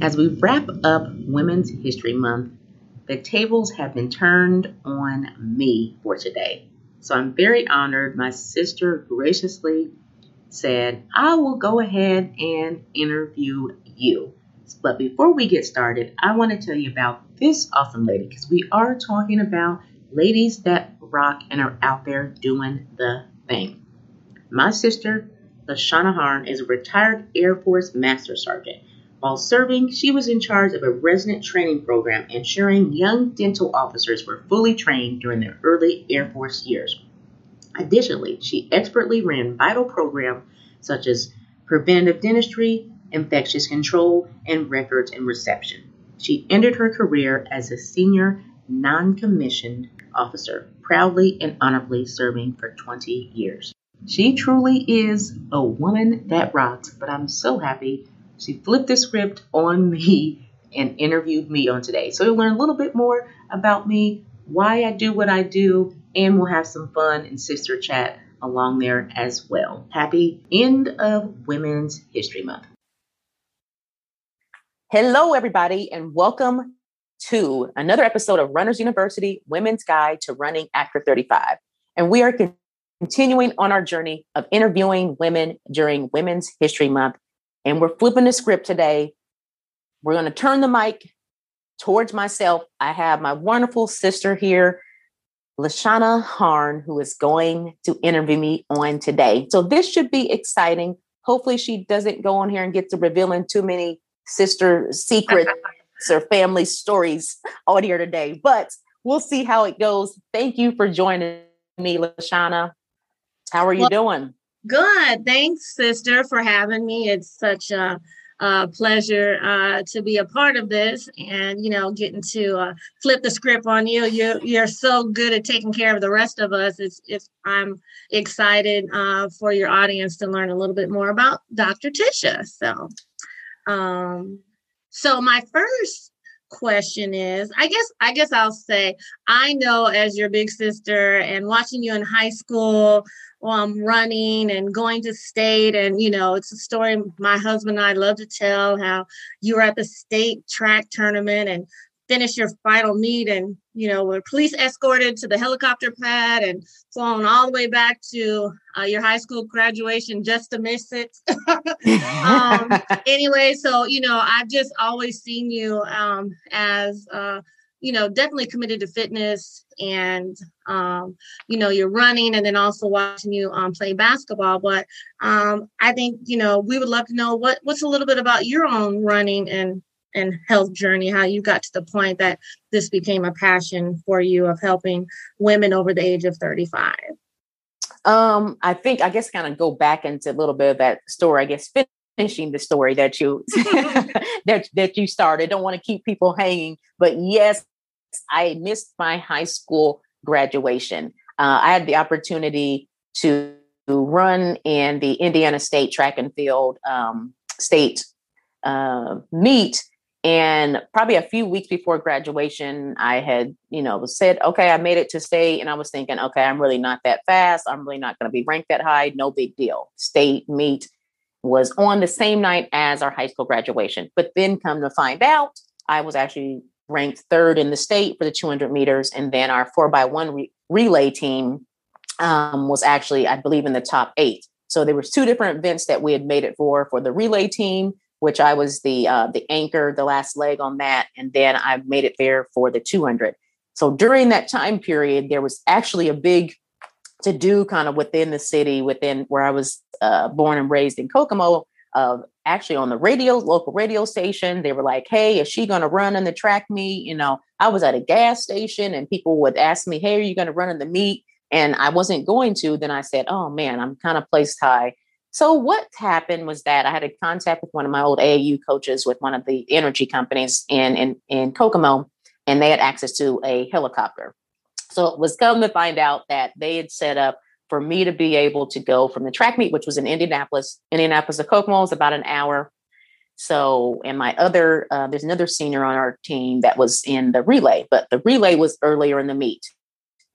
As we wrap up Women's History Month, the tables have been turned on me for today. So I'm very honored. My sister graciously said, I will go ahead and interview you. But before we get started, I want to tell you about this awesome lady because we are talking about ladies that rock and are out there doing the thing. My sister, Lashana Harn, is a retired Air Force Master Sergeant. While serving, she was in charge of a resident training program ensuring young dental officers were fully trained during their early Air Force years. Additionally, she expertly ran vital programs such as preventive dentistry, infectious control, and records and reception. She ended her career as a senior non commissioned officer, proudly and honorably serving for 20 years. She truly is a woman that rocks, but I'm so happy she flipped the script on me and interviewed me on today. So you'll learn a little bit more about me, why I do what I do, and we'll have some fun and sister chat along there as well. Happy end of Women's History Month. Hello, everybody, and welcome to another episode of Runners University Women's Guide to Running After 35. And we are continuing on our journey of interviewing women during Women's History Month. And we're flipping the script today. We're going to turn the mic towards myself. I have my wonderful sister here, Lashana Harn, who is going to interview me on today. So this should be exciting. Hopefully, she doesn't go on here and get to revealing too many sister secrets or family stories on here today, but we'll see how it goes. Thank you for joining me, Lashana. How are you well, doing? Good. Thanks, sister, for having me. It's such a, a pleasure uh, to be a part of this and, you know, getting to uh, flip the script on you. you. You're so good at taking care of the rest of us. It's, it's I'm excited uh, for your audience to learn a little bit more about Dr. Tisha. So, um, so my first question is i guess i guess i'll say i know as your big sister and watching you in high school um, running and going to state. And you know it's a story my husband and i love to tell how you were at the state track tournament and finish your final meet and you know were police escorted to the helicopter pad and flown all the way back to uh, your high school graduation just to miss it. Um, anyway so you know i've just always seen you um, as uh, you know definitely committed to fitness and um, you know you're running and then also watching you um, play basketball but um, i think you know we would love to know what what's a little bit about your own running and and health journey, how you got to the point that this became a passion for you of helping women over the age of 35? Um, I think I guess kind of go back into a little bit of that story, I guess finishing the story that you that that you started. Don't want to keep people hanging, but yes, I missed my high school graduation. Uh, I had the opportunity to run in the Indiana State Track and Field um, State uh, meet and probably a few weeks before graduation, I had, you know, said, okay, I made it to state. And I was thinking, okay, I'm really not that fast. I'm really not going to be ranked that high. No big deal. State meet was on the same night as our high school graduation. But then come to find out, I was actually ranked third in the state for the 200 meters. And then our four by one re- relay team um, was actually, I believe, in the top eight. So there was two different events that we had made it for. For the relay team, which I was the uh, the anchor, the last leg on that, and then I made it there for the 200. So during that time period, there was actually a big to do kind of within the city, within where I was uh, born and raised in Kokomo. Actually on the radio, local radio station, they were like, "Hey, is she going to run in the track meet?" You know, I was at a gas station, and people would ask me, "Hey, are you going to run in the meet?" And I wasn't going to. Then I said, "Oh man, I'm kind of placed high." So what happened was that I had a contact with one of my old AAU coaches with one of the energy companies in in, in Kokomo, and they had access to a helicopter. So it was come to find out that they had set up for me to be able to go from the track meet, which was in Indianapolis. Indianapolis to Kokomo is about an hour. So, and my other, uh, there's another senior on our team that was in the relay, but the relay was earlier in the meet.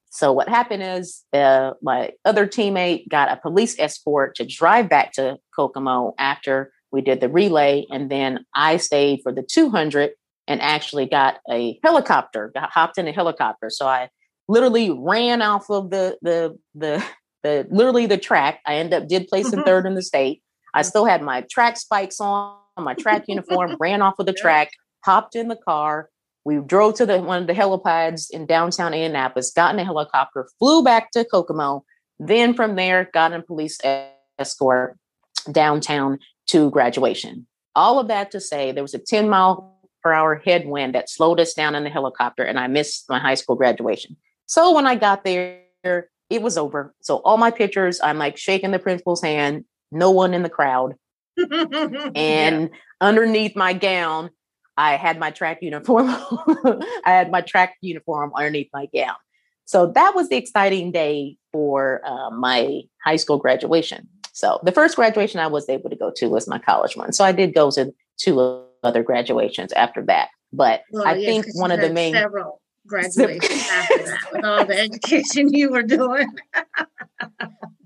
So what happened is uh, my other teammate got a police escort to drive back to Kokomo after We did the relay, and then I stayed for the 200 and actually got a helicopter. Got hopped in a helicopter, so I literally ran off of the the the the literally the track. I ended up did place in mm-hmm. third in the state. I still had my track spikes on, my track uniform, ran off of the track, hopped in the car. We drove to the one of the helipads in downtown Indianapolis, got in a helicopter, flew back to Kokomo. Then from there, got in police escort downtown to graduation. All of that to say there was a 10 mile per hour headwind that slowed us down in the helicopter, and I missed my high school graduation. So when I got there, it was over. So all my pictures, I'm like shaking the principal's hand, no one in the crowd. and yeah. underneath my gown, I had my track uniform. I had my track uniform underneath my gown. So that was the exciting day for uh, my high school graduation. So the first graduation I was able to go to was my college one. So I did go to two other graduations after that. But well, I yes, think one of the main several graduations after that with all the education you were doing.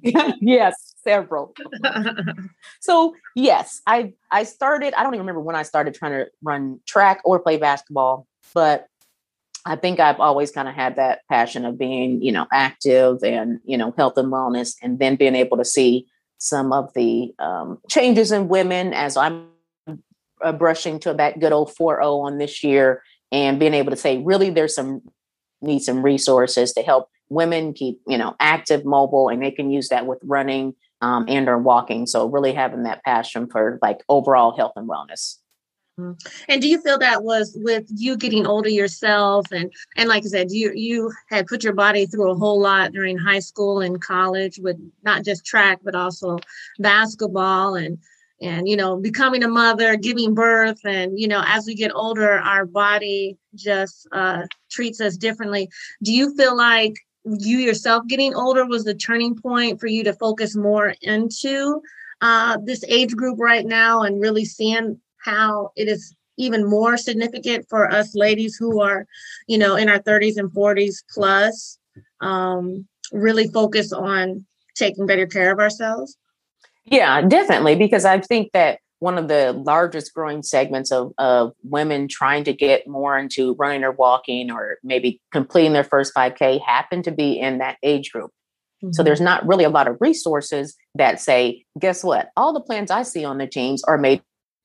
yes, several. so yes, I I started. I don't even remember when I started trying to run track or play basketball, but I think I've always kind of had that passion of being, you know, active and you know, health and wellness, and then being able to see some of the um, changes in women as I'm uh, brushing to that good old 4-0 on this year and being able to say really there's some need some resources to help women keep you know active mobile and they can use that with running um, and or walking. So really having that passion for like overall health and wellness. Mm-hmm. and do you feel that was with you getting older yourself and and like I said, you you had put your body through a whole lot during high school and college with not just track but also basketball and and you know becoming a mother giving birth and you know as we get older our body just uh, treats us differently. Do you feel like you yourself getting older was the turning point for you to focus more into uh, this age group right now and really seeing how it is even more significant for us ladies who are you know in our 30s and 40s plus um, really focus on taking better care of ourselves yeah, definitely. Because I think that one of the largest growing segments of, of women trying to get more into running or walking or maybe completing their first 5K happen to be in that age group. Mm-hmm. So there's not really a lot of resources that say, guess what? All the plans I see on the teams are made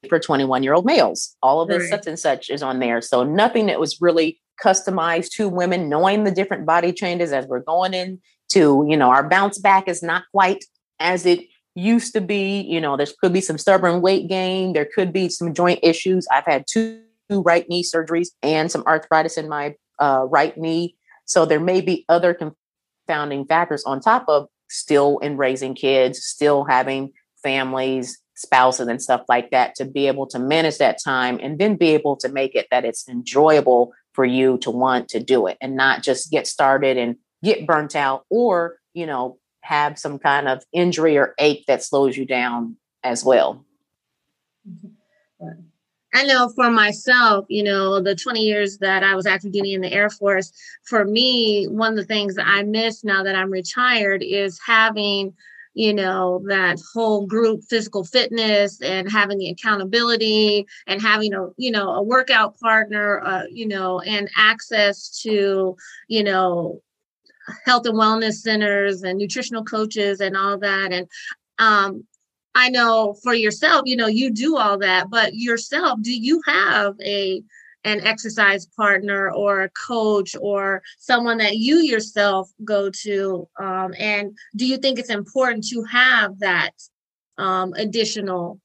for 21 year old males. All of this right. such and such is on there. So nothing that was really customized to women, knowing the different body changes as we're going into, you know, our bounce back is not quite as it used to be. You know, there could be some stubborn weight gain. There could be some joint issues. I've had two right knee surgeries and some arthritis in my uh, right knee. So there may be other confounding factors on top of still in raising kids, still having families, spouses, and stuff like that to be able to manage that time and then be able to make it that it's enjoyable for you to want to do it and not just get started and get burnt out or, you know, have some kind of injury or ache that slows you down as well. I know for myself, you know, the 20 years that I was active duty in the Air Force, for me, one of the things that I miss now that I'm retired is having, you know, that whole group physical fitness and having the accountability and having a, you know, a workout partner, uh, you know, and access to, you know, health and wellness centers and nutritional coaches and all that. And um, I know for yourself, you know, you do all that, but yourself, do you have a an exercise partner or a coach or someone that you yourself go to? Um, and do you think it's important to have that um, additional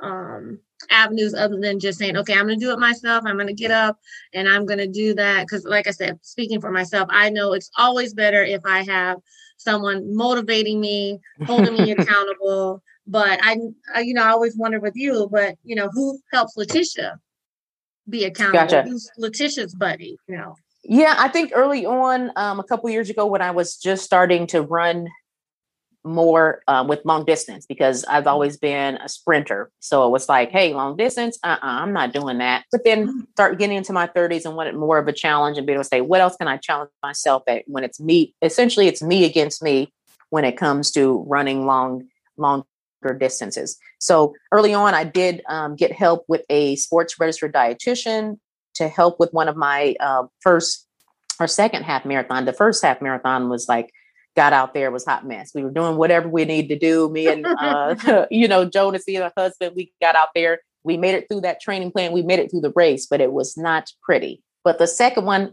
um, avenues other than just saying, okay, I'm going to do it myself. I'm going to get up and I'm going to do that. Because, like I said, speaking for myself, I know it's always better if I have someone motivating me, holding me accountable. But I, I, you know, I always wonder with you, but you know, who helps Letitia be accountable? Gotcha. Who's Letitia's buddy? You know. Yeah, I think early on, um, a couple years ago, when I was just starting to run more um, with long distance because I've mm-hmm. always been a sprinter. So it was like, hey, long distance, uh-uh, I'm not doing that. But then mm-hmm. start getting into my 30s and wanted more of a challenge and be able to say, what else can I challenge myself at when it's me? Essentially, it's me against me when it comes to running long, longer distances. So early on, I did um, get help with a sports registered dietitian to help with one of my uh, first or second half marathon. The first half marathon was like got out there was hot mess. We were doing whatever we needed to do. Me and uh, you know Jonas, see her husband. We got out there. We made it through that training plan. We made it through the race, but it was not pretty. But the second one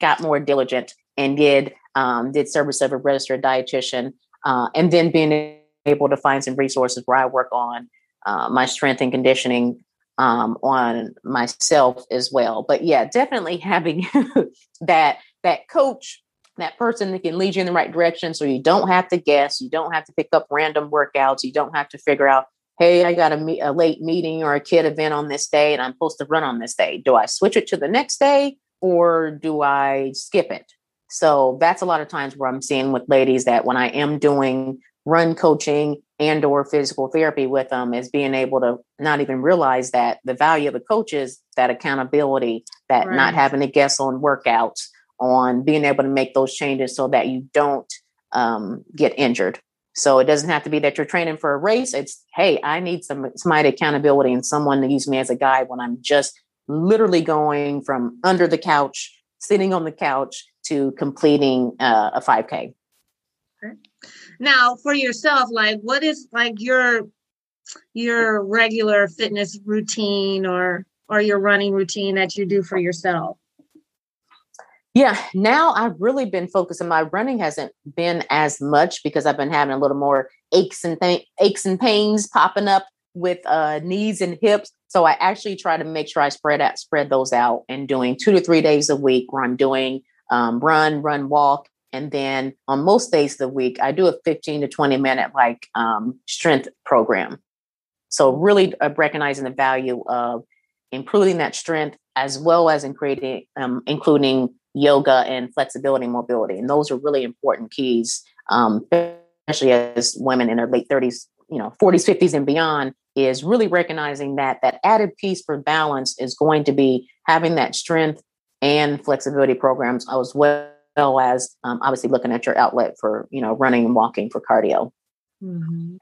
got more diligent and did um, did service of a registered dietitian, uh, and then being able to find some resources where I work on uh, my strength and conditioning um, on myself as well. But yeah, definitely having that that coach, that person that can lead you in the right direction, so you don't have to guess, you don't have to pick up random workouts, you don't have to figure out, hey, I got a, me- a late meeting or a kid event on this day, and I'm supposed to run on this day. Do I switch it to the next day, or do I skip it? So that's a lot of times where I'm seeing with ladies that when I am doing run coaching and or physical therapy with them is being able to not even realize that the value of the coach is that accountability that right. not having to guess on workouts on being able to make those changes so that you don't um, get injured so it doesn't have to be that you're training for a race it's hey i need some somebody accountability and someone to use me as a guide when i'm just literally going from under the couch sitting on the couch to completing uh, a 5k okay. Now, for yourself, like what is like your your regular fitness routine or or your running routine that you do for yourself? Yeah, now I've really been focusing. My running hasn't been as much because I've been having a little more aches and th- aches and pains popping up with uh, knees and hips. So I actually try to make sure I spread out, spread those out, and doing two to three days a week where I'm doing um, run, run, walk, and then on most days of the week, I do a 15 to 20 minute like um, strength program. So really uh, recognizing the value of improving that strength as well as in creating, um, including yoga and flexibility and mobility. And those are really important keys, um, especially as women in their late 30s, you know, 40s, 50s and beyond is really recognizing that that added piece for balance is going to be having that strength and flexibility programs as well as um, obviously looking at your outlet for you know running and walking for cardio mm-hmm.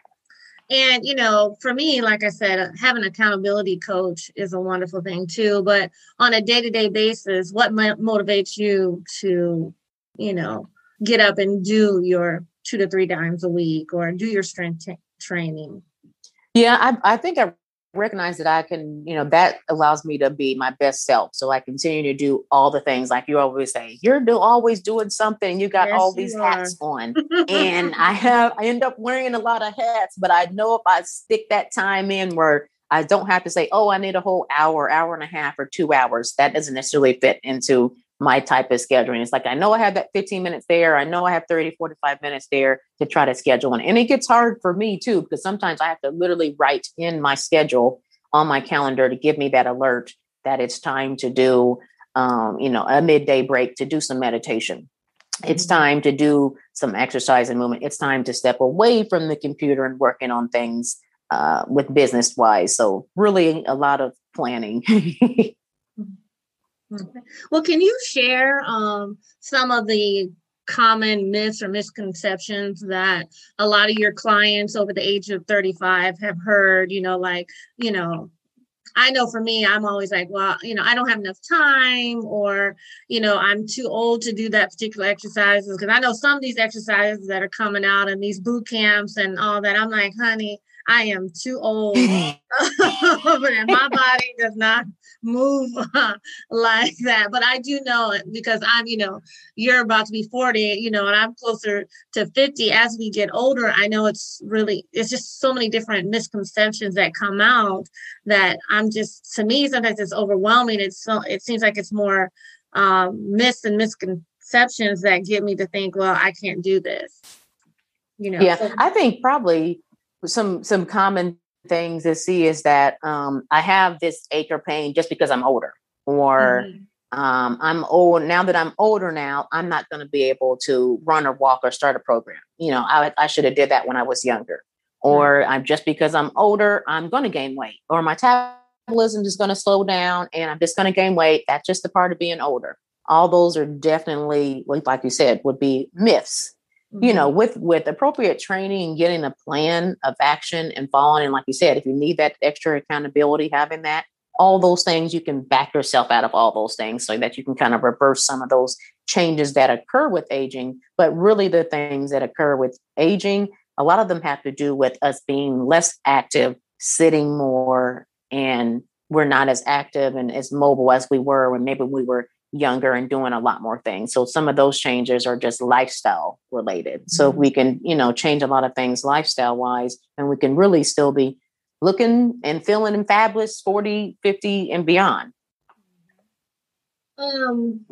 And you know for me like i said having an accountability coach is a wonderful thing too but on a day-to-day basis what motivates you to you know get up and do your two to three times a week or do your strength t- training? Yeah I, I think i recognize that I can, you know, that allows me to be my best self. So I continue to do all the things like you always say, you're do, always doing something. You got yes, all these hats on. and I have, I end up wearing a lot of hats, but I know if I stick that time in where I don't have to say, oh, I need a whole hour, hour and a half, or two hours, that doesn't necessarily fit into my type of scheduling. It's like I know I have that 15 minutes there. I know I have 30, 45 minutes there to try to schedule one. And it gets hard for me too, because sometimes I have to literally write in my schedule on my calendar to give me that alert that it's time to do um, you know, a midday break to do some meditation. It's mm-hmm. time to do some exercise and movement. It's time to step away from the computer and working on things uh, with business wise. So really a lot of planning. Well, can you share um, some of the common myths or misconceptions that a lot of your clients over the age of 35 have heard? You know, like, you know, I know for me, I'm always like, well, you know, I don't have enough time, or, you know, I'm too old to do that particular exercises. Because I know some of these exercises that are coming out and these boot camps and all that. I'm like, honey, I am too old, but my body does not move like that. But I do know it because I'm, you know, you're about to be 40, you know, and I'm closer to 50. As we get older, I know it's really, it's just so many different misconceptions that come out that I'm just, to me, sometimes it's overwhelming. It's so, it seems like it's more um, myths and misconceptions that get me to think, well, I can't do this. You know, yeah, so- I think probably some some common things to see is that um, I have this ache or pain just because I'm older, or mm-hmm. um, I'm old now that I'm older now. I'm not going to be able to run or walk or start a program. You know, I, I should have did that when I was younger, or. I'm just because I'm older, I'm going to gain weight, or my metabolism is going to slow down, and I'm just going to gain weight. That's just the part of being older. All those are definitely, like you said, would be myths you know mm-hmm. with with appropriate training and getting a plan of action and following and like you said if you need that extra accountability having that all those things you can back yourself out of all those things so that you can kind of reverse some of those changes that occur with aging. But really the things that occur with aging a lot of them have to do with us being less active sitting more and we're not as active and as mobile as we were when maybe we were younger and doing a lot more things. So some of those changes are just lifestyle related. So mm-hmm. we can, you know, change a lot of things lifestyle wise, and we can really still be looking and feeling and fabulous 40, 50 and beyond. Um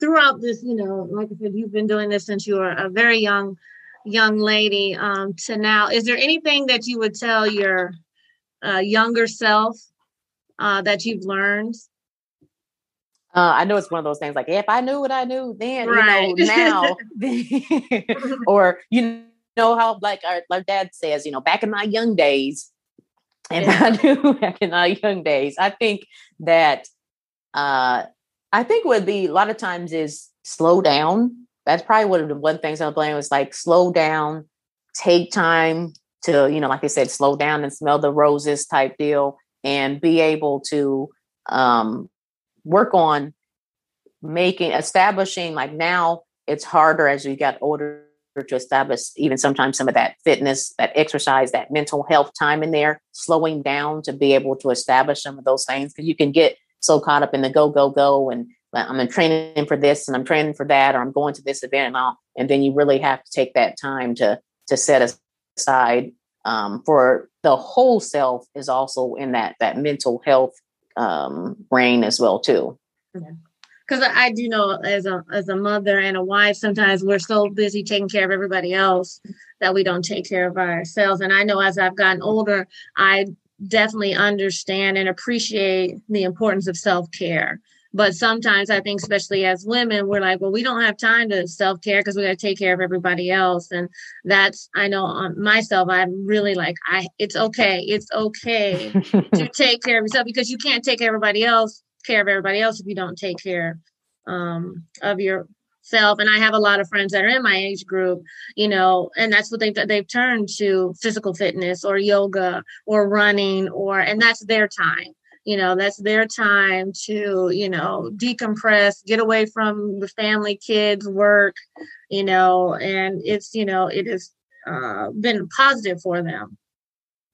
throughout this, you know, like I said, you've been doing this since you were a very young young lady um to now. Is there anything that you would tell your uh, younger self uh, that you've learned uh, I know it's one of those things like if I knew what I knew then, right. you know, now, or you know how like our, our dad says, you know, back in my young days, and yeah. I knew back in my young days, I think that uh, I think would be a lot of times is slow down. That's probably one of the one things I'm playing was like slow down, take time to, you know, like I said, slow down and smell the roses type deal and be able to um work on making establishing like now it's harder as we got older to establish even sometimes some of that fitness that exercise that mental health time in there slowing down to be able to establish some of those things. Because you can get so caught up in the go go go and i'm in training for this and i'm training for that or i'm going to this event and all and then you really have to take that time to to set aside um, for the whole self is also in that that mental health um, brain as well too. Because I do know as a as a mother and a wife, sometimes we're so busy taking care of everybody else that we don't take care of ourselves. And I know as I've gotten older, I definitely understand and appreciate the importance of self care. But sometimes I think, especially as women, we're like, well, we don't have time to self care because we got to take care of everybody else. And that's, I know on myself, I'm really like, I, it's okay. It's okay to take care of yourself because you can't take everybody else care of everybody else if you don't take care um, of yourself. And I have a lot of friends that are in my age group, you know, and that's what they've they've turned to physical fitness or yoga or running or and that's their time you know that's their time to you know decompress get away from the family kids work you know and it's you know it has uh, been positive for them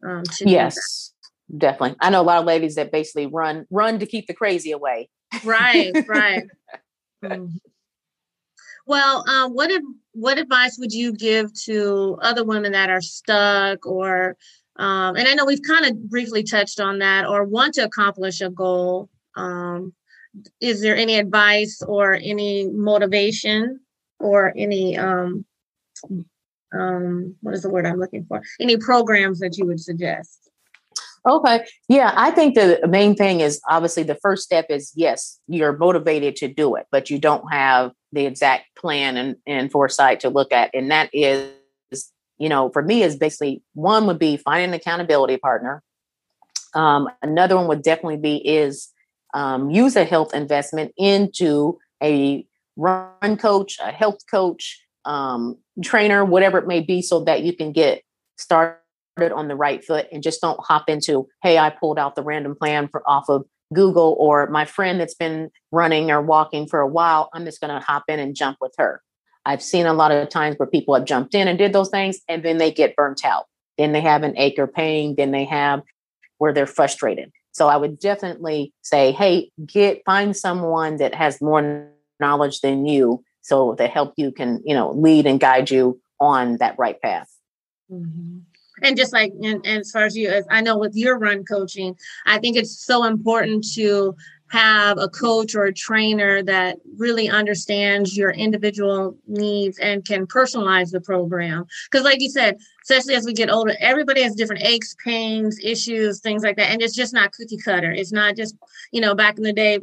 um, yes definitely. I know a lot of ladies that basically run run to keep the crazy away. Right right. Mm-hmm. well um, what what advice would you give to other women that are stuck or um, and I know we've kind of briefly touched on that or want to accomplish a goal. Um, is there any advice or any motivation or any, um, um, what is the word I'm looking for? Any programs that you would suggest? Okay. Yeah, I think the main thing is obviously the first step is yes, you're motivated to do it, but you don't have the exact plan and, and foresight to look at. And that is you know, for me is basically one would be finding an accountability partner. Um, another one would definitely be is um, use a health investment into a run coach, a health coach, um, trainer, whatever it may be, so that you can get started on the right foot and just don't hop into, hey, I pulled out the random plan for off of Google or my friend that's been running or walking for a while. I'm just going to hop in and jump with her. I've seen a lot of times where people have jumped in and did those things and then they get burnt out. Then they have an ache or pain, then they have where they're frustrated. So I would definitely say, hey, get find someone that has more knowledge than you so that help you can, you know, lead and guide you on that right path. Mm-hmm. And just like, and, and as far as you, as I know with your run coaching, I think it's so important to have a coach or a trainer that really understands your individual needs and can personalize the program. Because, like you said, especially as we get older, everybody has different aches, pains, issues, things like that. And it's just not cookie cutter. It's not just, you know, back in the day,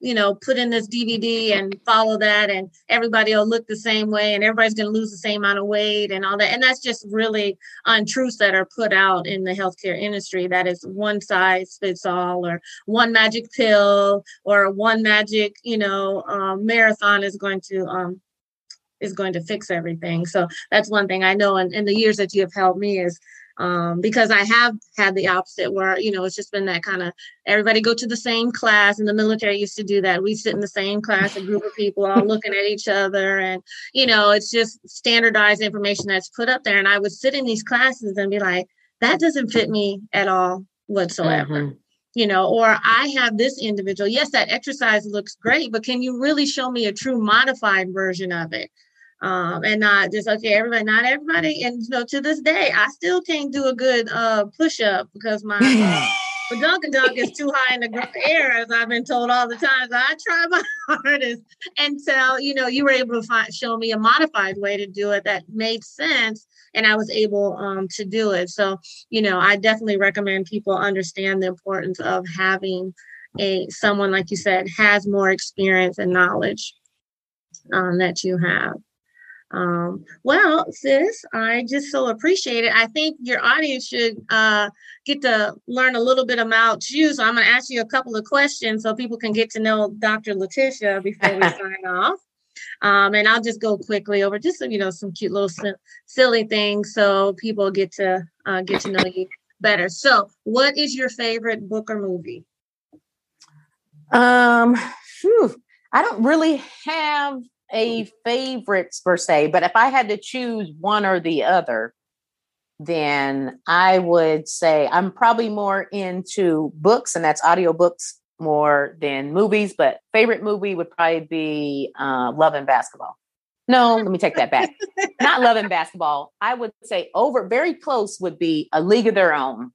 you know, put in this DVD and follow that, and everybody will look the same way, and everybody's going to lose the same amount of weight and all that. And that's just really untruths that are put out in the healthcare industry. That is one size fits all, or one magic pill, or one magic, you know, um, marathon is going to um, is going to fix everything. So that's one thing I know. And in the years that you have helped me is um, because I have had the opposite where, you know, it's just been that kind of everybody go to the same class. And the military used to do that. We sit in the same class, a group of people all looking at each other. And, you know, it's just standardized information that's put up there. And I would sit in these classes and be like, that doesn't fit me at all whatsoever. Mm-hmm. You know, or I have this individual. Yes, that exercise looks great, but can you really show me a true modified version of it? Um, and not just okay everybody not everybody and you know to this day i still can't do a good uh, push-up because my uh, but Dunkin' Dunk is too high in the air, as I've been told all the time. So I try my hardest until you know you were able to find, show me a modified way to do it that made sense, and I was able um, to do it. So you know, I definitely recommend people understand the importance of having a someone like you said has more experience and knowledge um, that you have. Um, well, sis, I just so appreciate it. I think your audience should uh, get to learn a little bit about you. So I'm going to ask you a couple of questions so people can get to know Dr. Letitia before we sign off. Um, and I'll just go quickly over just some, you know some cute little si- silly things so people get to uh, get to know you better. So, what is your favorite book or movie? Um, whew, I don't really have a favorites per se, but if I had to choose one or the other, then I would say I'm probably more into books, and that's audiobooks more than movies. But favorite movie would probably be uh, Love and Basketball. No, let me take that back. Not Love and Basketball. I would say over very close would be A League of Their Own.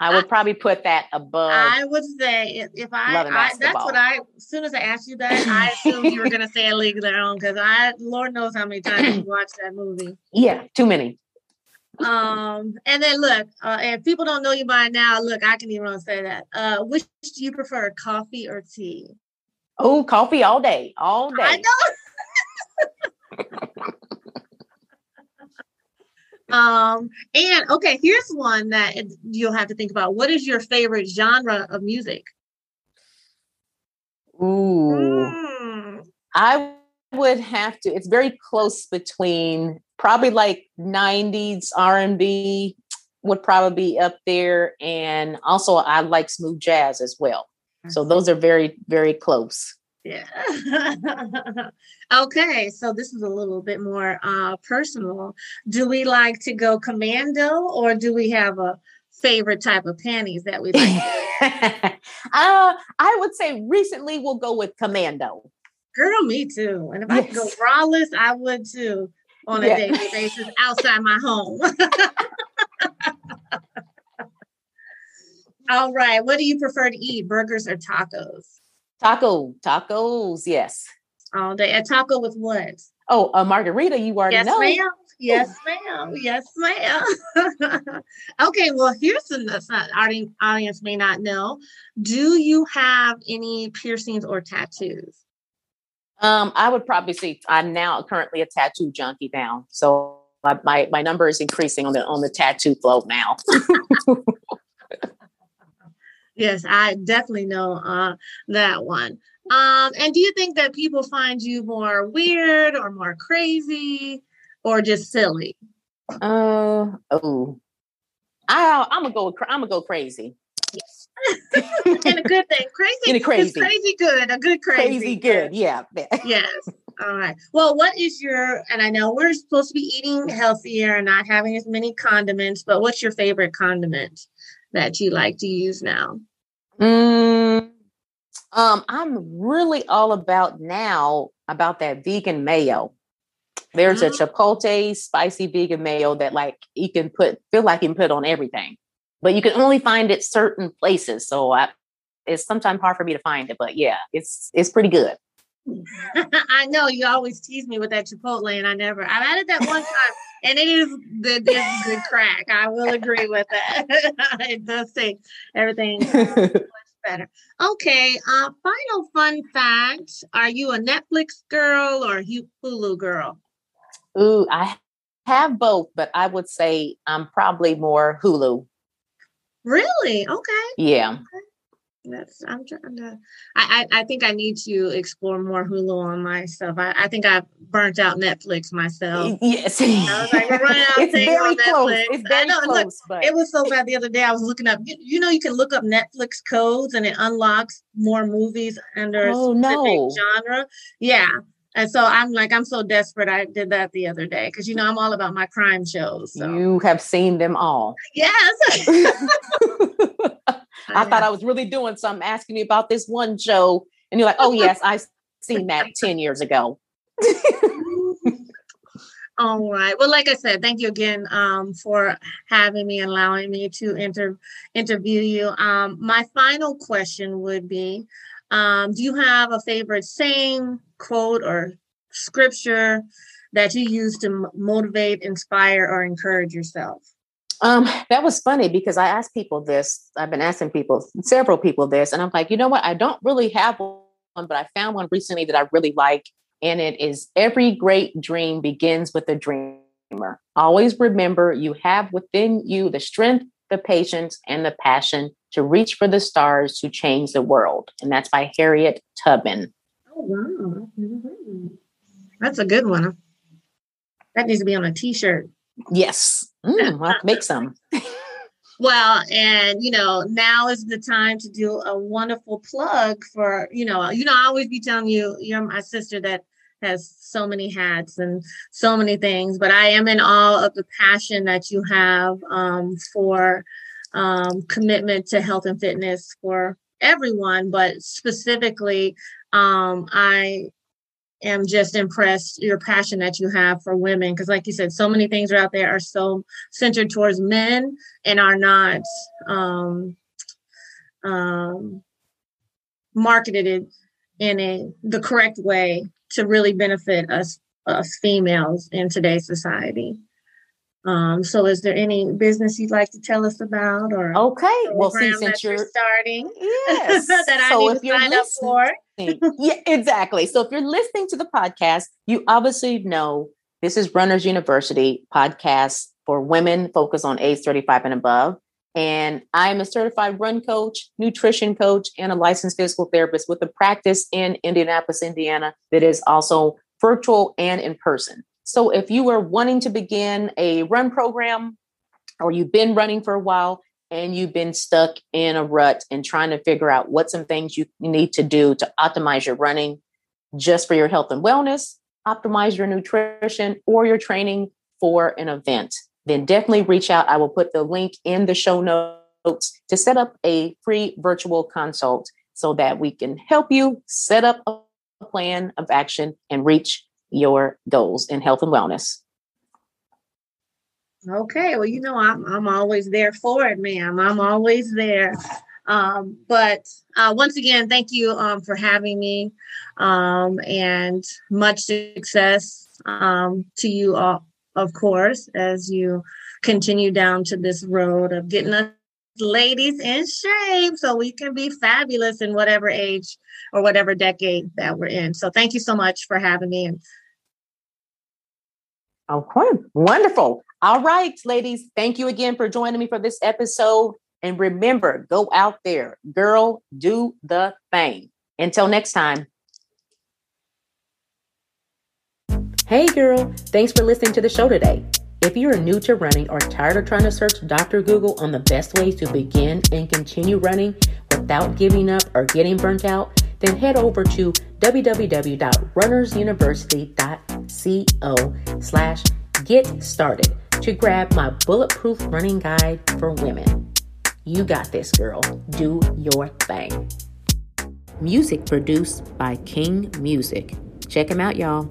I would probably put that above. I would say if, I, I that's what I. As soon as I asked you that, I assumed you were going to say a league of their own because I, Lord knows how many times you watched that movie. Yeah, too many. Um, and then look, uh, if people don't know you by now, look, I can even say that. Uh, which do you prefer, coffee or tea? Oh, coffee all day, all day. I know. Um, and okay, here's one that you'll have to think about. What is your favorite genre of music? Ooh, mm. I would have to. It's very close between probably like '90s R&B would probably be up there, and also I like smooth jazz as well. So mm-hmm. those are very very close. Yeah. okay, so this is a little bit more uh, personal. Do we like to go commando or do we have a favorite type of panties that we like? uh, I would say recently we'll go with commando. Girl, me too. And if yes. I could go braless, I would too on a yeah. daily basis outside my home. All right. What do you prefer to eat, burgers or tacos? Taco, tacos, yes. All day. A taco with what? Oh, a margarita, you already yes, know. Ma'am. Yes, ma'am. Yes, ma'am. okay, well, here's the audience, audience may not know. Do you have any piercings or tattoos? Um, I would probably say I'm now currently a tattoo junkie now. So my, my, my number is increasing on the on the tattoo float now. Yes, I definitely know uh, that one. Um, and do you think that people find you more weird or more crazy or just silly? Uh oh, I I'm gonna go. I'm gonna go crazy. Yes. and a good thing, crazy. And a crazy, crazy good, a good crazy. Crazy good, yeah. yes. All right. Well, what is your? And I know we're supposed to be eating healthier and not having as many condiments, but what's your favorite condiment? That you like to use now? Mm, um, I'm really all about now about that vegan mayo. There's mm-hmm. a chipotle spicy vegan mayo that like you can put feel like you can put on everything, but you can only find it certain places. So I, it's sometimes hard for me to find it, but yeah, it's it's pretty good. I know you always tease me with that Chipotle, and I never. I've added that one time, and it is good. It's good crack. I will agree with that. it does take everything much better. Okay. Uh, final fun fact: Are you a Netflix girl or a Hulu girl? Ooh, I have both, but I would say I'm probably more Hulu. Really? Okay. Yeah. Okay that's I'm trying to I, I, I think I need to explore more Hulu on myself. I, I think I've burnt out Netflix myself. Yes. I was like, we're running out of it's very on close. Netflix. It's very know, look, close, but It was so bad the other day. I was looking up, you, you know, you can look up Netflix codes and it unlocks more movies under Oh, a specific no. genre. Yeah. And so I'm like, I'm so desperate. I did that the other day because, you know, I'm all about my crime shows. So, you have seen them all. yes. I thought I was really doing something asking you about this one show. And you're like, oh, yes, I've seen that 10 years ago. All right. Well, like I said, thank you again um, for having me and allowing me to inter- interview you. Um, my final question would be um, Do you have a favorite saying, quote, or scripture that you use to m- motivate, inspire, or encourage yourself? Um, that was funny because I asked people this. I've been asking people, several people this, and I'm like, you know what? I don't really have one, but I found one recently that I really like. And it is every great dream begins with a dreamer. Always remember you have within you the strength, the patience, and the passion to reach for the stars to change the world. And that's by Harriet Tubman. Oh, wow. That's a good one. That needs to be on a t shirt. Yes. Mm, I'll make some. Well, and you know, now is the time to do a wonderful plug for, you know, you know, I always be telling you, you're my sister that has so many hats and so many things, but I am in awe of the passion that you have um, for um, commitment to health and fitness for everyone, but specifically, um, I am just impressed your passion that you have for women because like you said so many things are out there are so centered towards men and are not um, um, marketed in a the correct way to really benefit us us females in today's society. Um, so is there any business you'd like to tell us about or Okay. Well, see, since that you're you're starting yes, that I so need if to you're sign up listening- for? yeah, exactly. So if you're listening to the podcast, you obviously know this is Runners University podcast for women focused on age 35 and above. And I'm a certified run coach, nutrition coach, and a licensed physical therapist with a practice in Indianapolis, Indiana, that is also virtual and in person. So if you are wanting to begin a run program or you've been running for a while and you've been stuck in a rut and trying to figure out what some things you need to do to optimize your running just for your health and wellness, optimize your nutrition or your training for an event, then definitely reach out. I will put the link in the show notes to set up a free virtual consult so that we can help you set up a plan of action and reach your goals in health and wellness. Okay, well, you know, I'm I'm always there for it, ma'am. I'm always there. Um, but uh, once again, thank you um, for having me, um, and much success um, to you all, of course, as you continue down to this road of getting us ladies in shape so we can be fabulous in whatever age or whatever decade that we're in. So thank you so much for having me and Okay, wonderful. All right, ladies, thank you again for joining me for this episode. And remember, go out there, girl, do the thing. Until next time. Hey, girl, thanks for listening to the show today. If you are new to running or tired of trying to search Dr. Google on the best ways to begin and continue running without giving up or getting burnt out, then head over to www.runnersuniversity.co slash get started to grab my bulletproof running guide for women. You got this, girl. Do your thing. Music produced by King Music. Check him out, y'all.